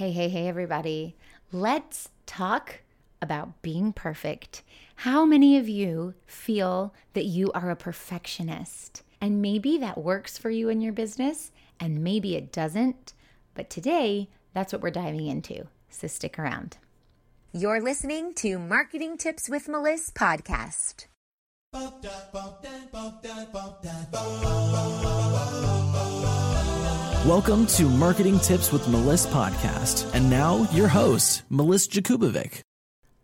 Hey, hey, hey, everybody. Let's talk about being perfect. How many of you feel that you are a perfectionist? And maybe that works for you in your business, and maybe it doesn't. But today, that's what we're diving into. So stick around. You're listening to Marketing Tips with Melissa podcast. Welcome to Marketing Tips with Melissa podcast. And now your host, Melissa Jakubovic.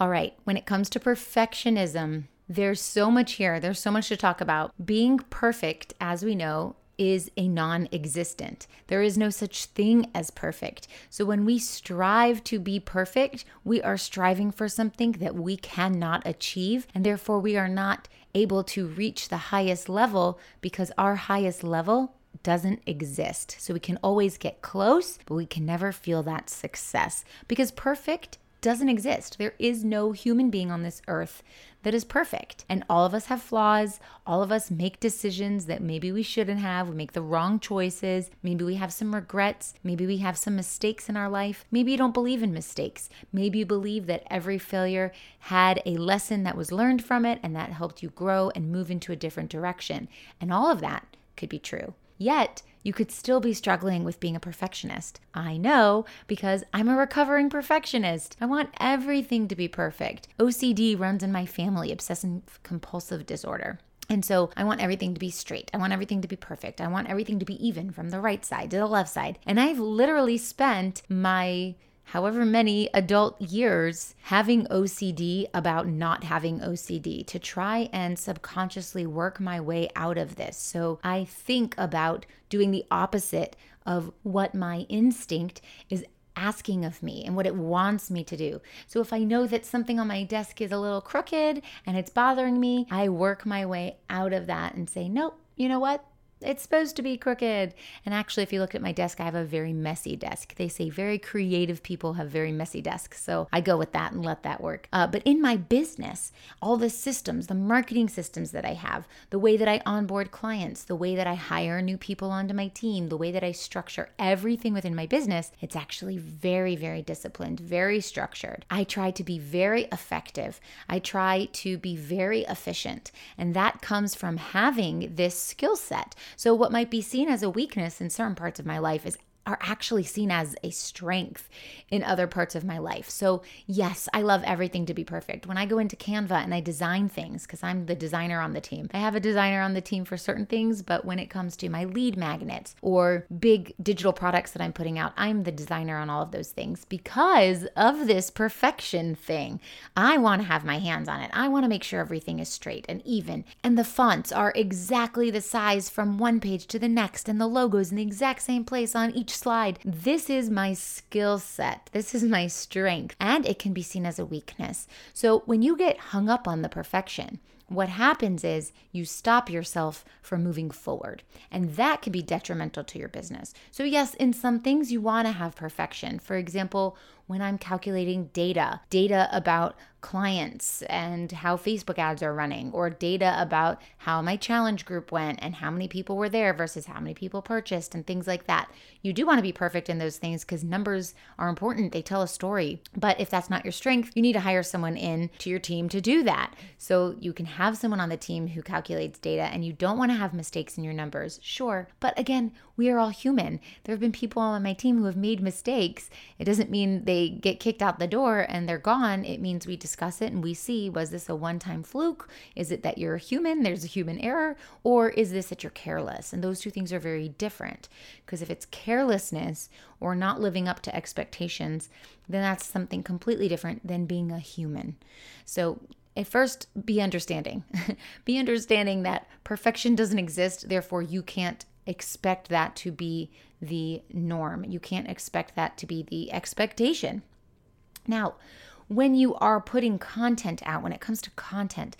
All right, when it comes to perfectionism, there's so much here. There's so much to talk about. Being perfect, as we know, is a non existent. There is no such thing as perfect. So when we strive to be perfect, we are striving for something that we cannot achieve. And therefore, we are not able to reach the highest level because our highest level doesn't exist. So we can always get close, but we can never feel that success because perfect doesn't exist. There is no human being on this earth that is perfect. And all of us have flaws. All of us make decisions that maybe we shouldn't have. We make the wrong choices. Maybe we have some regrets. Maybe we have some mistakes in our life. Maybe you don't believe in mistakes. Maybe you believe that every failure had a lesson that was learned from it and that helped you grow and move into a different direction. And all of that could be true. Yet, you could still be struggling with being a perfectionist. I know because I'm a recovering perfectionist. I want everything to be perfect. OCD runs in my family, obsessive compulsive disorder. And so I want everything to be straight. I want everything to be perfect. I want everything to be even from the right side to the left side. And I've literally spent my however many adult years having OCD about not having OCD to try and subconsciously work my way out of this. So I think about doing the opposite of what my instinct is asking of me and what it wants me to do. So if I know that something on my desk is a little crooked and it's bothering me, I work my way out of that and say, nope, you know what? It's supposed to be crooked. And actually, if you look at my desk, I have a very messy desk. They say very creative people have very messy desks. So I go with that and let that work. Uh, but in my business, all the systems, the marketing systems that I have, the way that I onboard clients, the way that I hire new people onto my team, the way that I structure everything within my business, it's actually very, very disciplined, very structured. I try to be very effective. I try to be very efficient. And that comes from having this skill set. So, what might be seen as a weakness in certain parts of my life is are actually seen as a strength in other parts of my life. So, yes, I love everything to be perfect. When I go into Canva and I design things, because I'm the designer on the team, I have a designer on the team for certain things, but when it comes to my lead magnets or big digital products that I'm putting out, I'm the designer on all of those things because of this perfection thing. I want to have my hands on it. I want to make sure everything is straight and even, and the fonts are exactly the size from one page to the next, and the logos in the exact same place on each slide. This is my skill set. This is my strength, and it can be seen as a weakness. So when you get hung up on the perfection, what happens is you stop yourself from moving forward, and that can be detrimental to your business. So, yes, in some things you want to have perfection. For example, when I'm calculating data, data about clients and how Facebook ads are running, or data about how my challenge group went and how many people were there versus how many people purchased, and things like that. You do want to be perfect in those things because numbers are important. They tell a story. But if that's not your strength, you need to hire someone in to your team to do that. So you can have someone on the team who calculates data and you don't want to have mistakes in your numbers, sure. But again, we are all human. There have been people on my team who have made mistakes. It doesn't mean they get kicked out the door and they're gone. It means we discuss it and we see was this a one time fluke? Is it that you're a human, there's a human error? Or is this that you're careless? And those two things are very different. Because if it's carelessness or not living up to expectations, then that's something completely different than being a human. So at first be understanding be understanding that perfection doesn't exist therefore you can't expect that to be the norm. You can't expect that to be the expectation. Now, when you are putting content out, when it comes to content,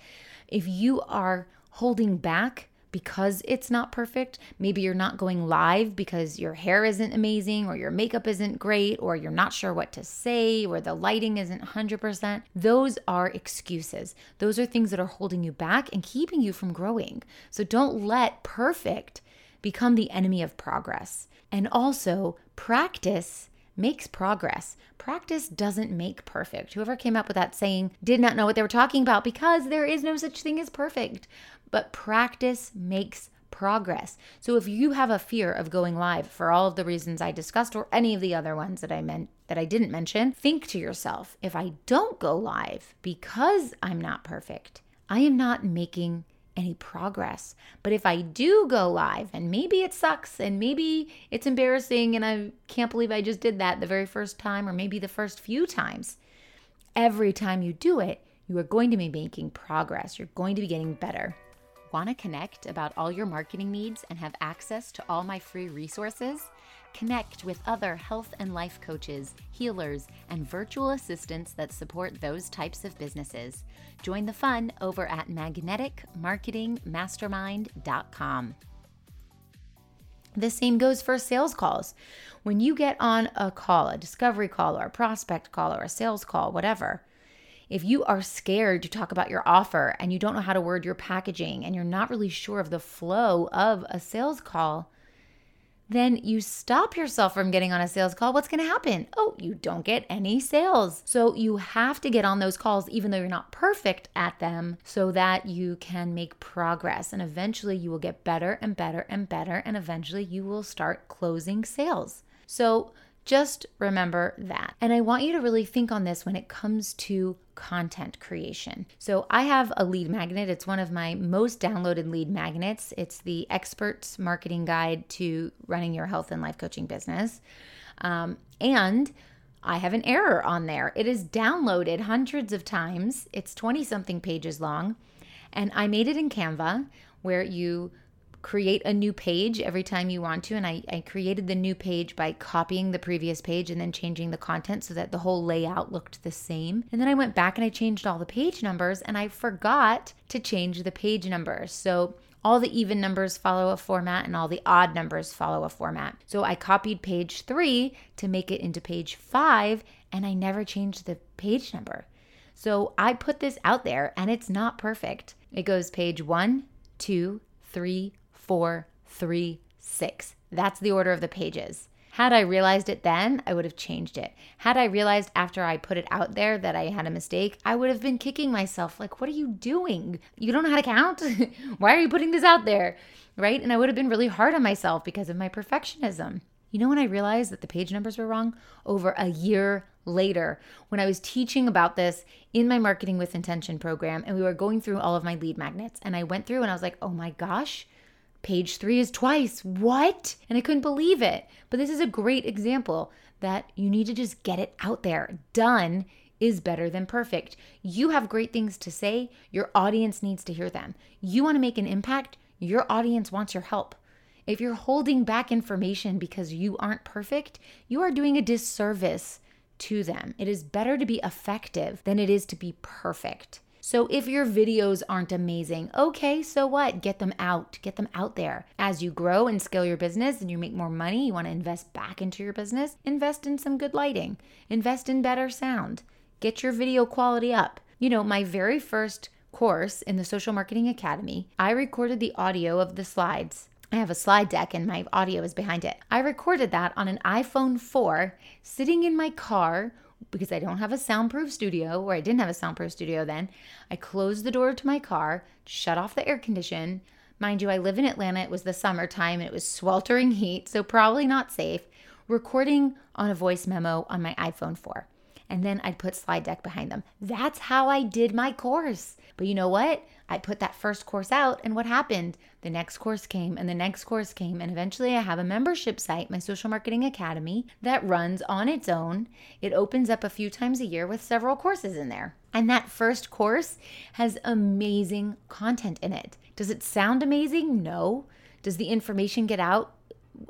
if you are holding back because it's not perfect, maybe you're not going live because your hair isn't amazing or your makeup isn't great or you're not sure what to say or the lighting isn't 100%, those are excuses. Those are things that are holding you back and keeping you from growing. So don't let perfect become the enemy of progress. And also, practice makes progress. Practice doesn't make perfect. Whoever came up with that saying did not know what they were talking about because there is no such thing as perfect. But practice makes progress. So if you have a fear of going live for all of the reasons I discussed or any of the other ones that I meant that I didn't mention, think to yourself, if I don't go live because I'm not perfect, I am not making any progress. But if I do go live and maybe it sucks and maybe it's embarrassing and I can't believe I just did that the very first time or maybe the first few times, every time you do it, you are going to be making progress. You're going to be getting better. Want to connect about all your marketing needs and have access to all my free resources? Connect with other health and life coaches, healers, and virtual assistants that support those types of businesses. Join the fun over at magneticmarketingmastermind.com. The same goes for sales calls. When you get on a call, a discovery call, or a prospect call, or a sales call, whatever, if you are scared to talk about your offer and you don't know how to word your packaging and you're not really sure of the flow of a sales call, then you stop yourself from getting on a sales call, what's going to happen? Oh, you don't get any sales. So you have to get on those calls, even though you're not perfect at them, so that you can make progress. And eventually you will get better and better and better. And eventually you will start closing sales. So just remember that. And I want you to really think on this when it comes to content creation. So I have a lead magnet. It's one of my most downloaded lead magnets. It's the Experts Marketing Guide to Running Your Health and Life Coaching Business. Um, and I have an error on there. It is downloaded hundreds of times. It's 20 something pages long. And I made it in Canva where you create a new page every time you want to. And I, I created the new page by copying the previous page and then changing the content so that the whole layout looked the same. And then I went back and I changed all the page numbers and I forgot to change the page numbers. So all the even numbers follow a format and all the odd numbers follow a format. So I copied page three to make it into page five and I never changed the page number. So I put this out there and it's not perfect. It goes page one, two, three, four, three, six. That's the order of the pages. Had I realized it then, I would have changed it. Had I realized after I put it out there that I had a mistake, I would have been kicking myself like, what are you doing? You don't know how to count? Why are you putting this out there? Right? And I would have been really hard on myself because of my perfectionism. You know when I realized that the page numbers were wrong? Over a year later, when I was teaching about this in my Marketing with Intention program, and we were going through all of my lead magnets. And I went through and I was like, oh my gosh, Page three is twice. What? And I couldn't believe it. But this is a great example that you need to just get it out there. Done is better than perfect. You have great things to say. Your audience needs to hear them. You want to make an impact. Your audience wants your help. If you're holding back information because you aren't perfect, you are doing a disservice to them. It is better to be effective than it is to be perfect. So if your videos aren't amazing, okay, so what? Get them out, get them out there. As you grow and scale your business and you make more money, you want to invest back into your business, invest in some good lighting, invest in better sound, get your video quality up. You know, my very first course in the Social Marketing Academy, I recorded the audio of the slides. I have a slide deck and my audio is behind it. I recorded that on an iPhone 4 sitting in my car because I don't have a soundproof studio, or I didn't have a soundproof studio then, I closed the door to my car, shut off the air condition. Mind you, I live in Atlanta. It was the summertime it was sweltering heat, so probably not safe. Recording on a voice memo on my iPhone 4. And then I'd put slide deck behind them. That's how I did my course. But you know what? I put that first course out, and what happened? The next course came, and the next course came, and eventually I have a membership site, my Social Marketing Academy, that runs on its own. It opens up a few times a year with several courses in there. And that first course has amazing content in it. Does it sound amazing? No. Does the information get out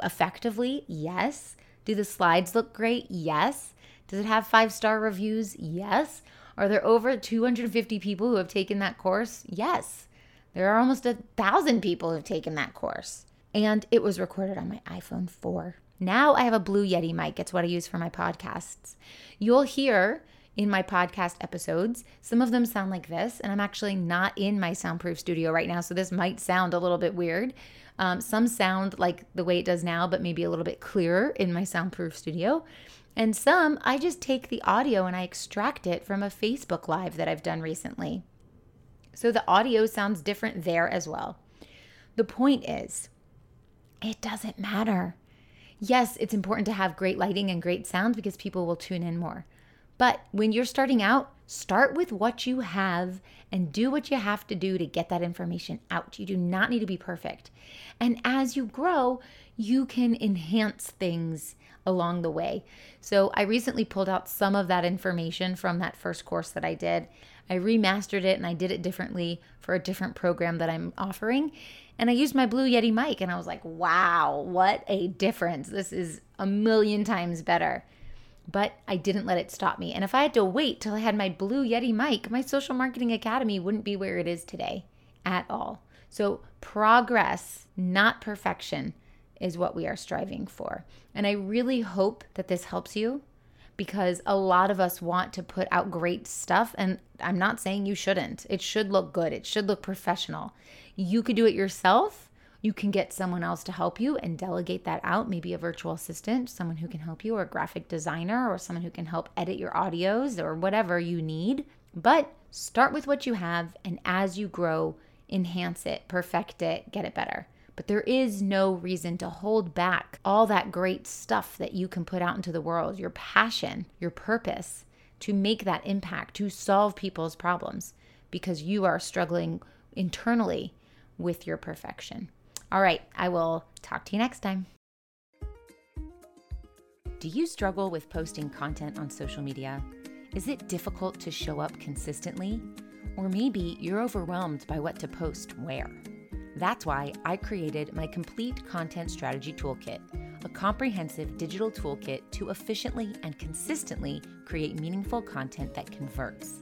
effectively? Yes. Do the slides look great? Yes. Does it have five star reviews? Yes. Are there over 250 people who have taken that course? Yes. There are almost a thousand people who have taken that course. And it was recorded on my iPhone 4. Now I have a Blue Yeti mic. It's what I use for my podcasts. You'll hear in my podcast episodes, some of them sound like this, and I'm actually not in my soundproof studio right now, so this might sound a little bit weird. Um, some sound like the way it does now, but maybe a little bit clearer in my soundproof studio. And some, I just take the audio and I extract it from a Facebook Live that I've done recently. So the audio sounds different there as well. The point is, it doesn't matter. Yes, it's important to have great lighting and great sound because people will tune in more. But when you're starting out, start with what you have and do what you have to do to get that information out. You do not need to be perfect. And as you grow, you can enhance things along the way. So I recently pulled out some of that information from that first course that I did. I remastered it and I did it differently for a different program that I'm offering. And I used my Blue Yeti mic and I was like, wow, what a difference. This is a million times better. But I didn't let it stop me. And if I had to wait till I had my Blue Yeti mic, my Social Marketing Academy wouldn't be where it is today at all. So, progress, not perfection, is what we are striving for. And I really hope that this helps you because a lot of us want to put out great stuff. And I'm not saying you shouldn't, it should look good, it should look professional. You could do it yourself. You can get someone else to help you and delegate that out, maybe a virtual assistant, someone who can help you, or a graphic designer, or someone who can help edit your audios or whatever you need. But start with what you have, and as you grow, enhance it, perfect it, get it better. But there is no reason to hold back all that great stuff that you can put out into the world, your passion, your purpose to make that impact, to solve people's problems because you are struggling internally with your perfection. All right, I will talk to you next time. Do you struggle with posting content on social media? Is it difficult to show up consistently? Or maybe you're overwhelmed by what to post where? That's why I created my complete content strategy toolkit, a comprehensive digital toolkit to efficiently and consistently create meaningful content that converts.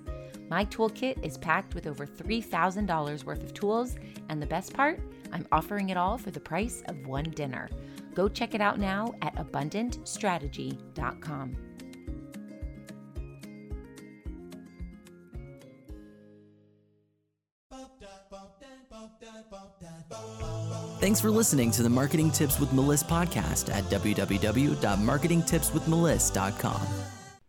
My toolkit is packed with over $3,000 worth of tools, and the best part, I'm offering it all for the price of one dinner. Go check it out now at abundantstrategy.com. Thanks for listening to the Marketing Tips with Melissa podcast at www.marketingtipswithmeliss.com.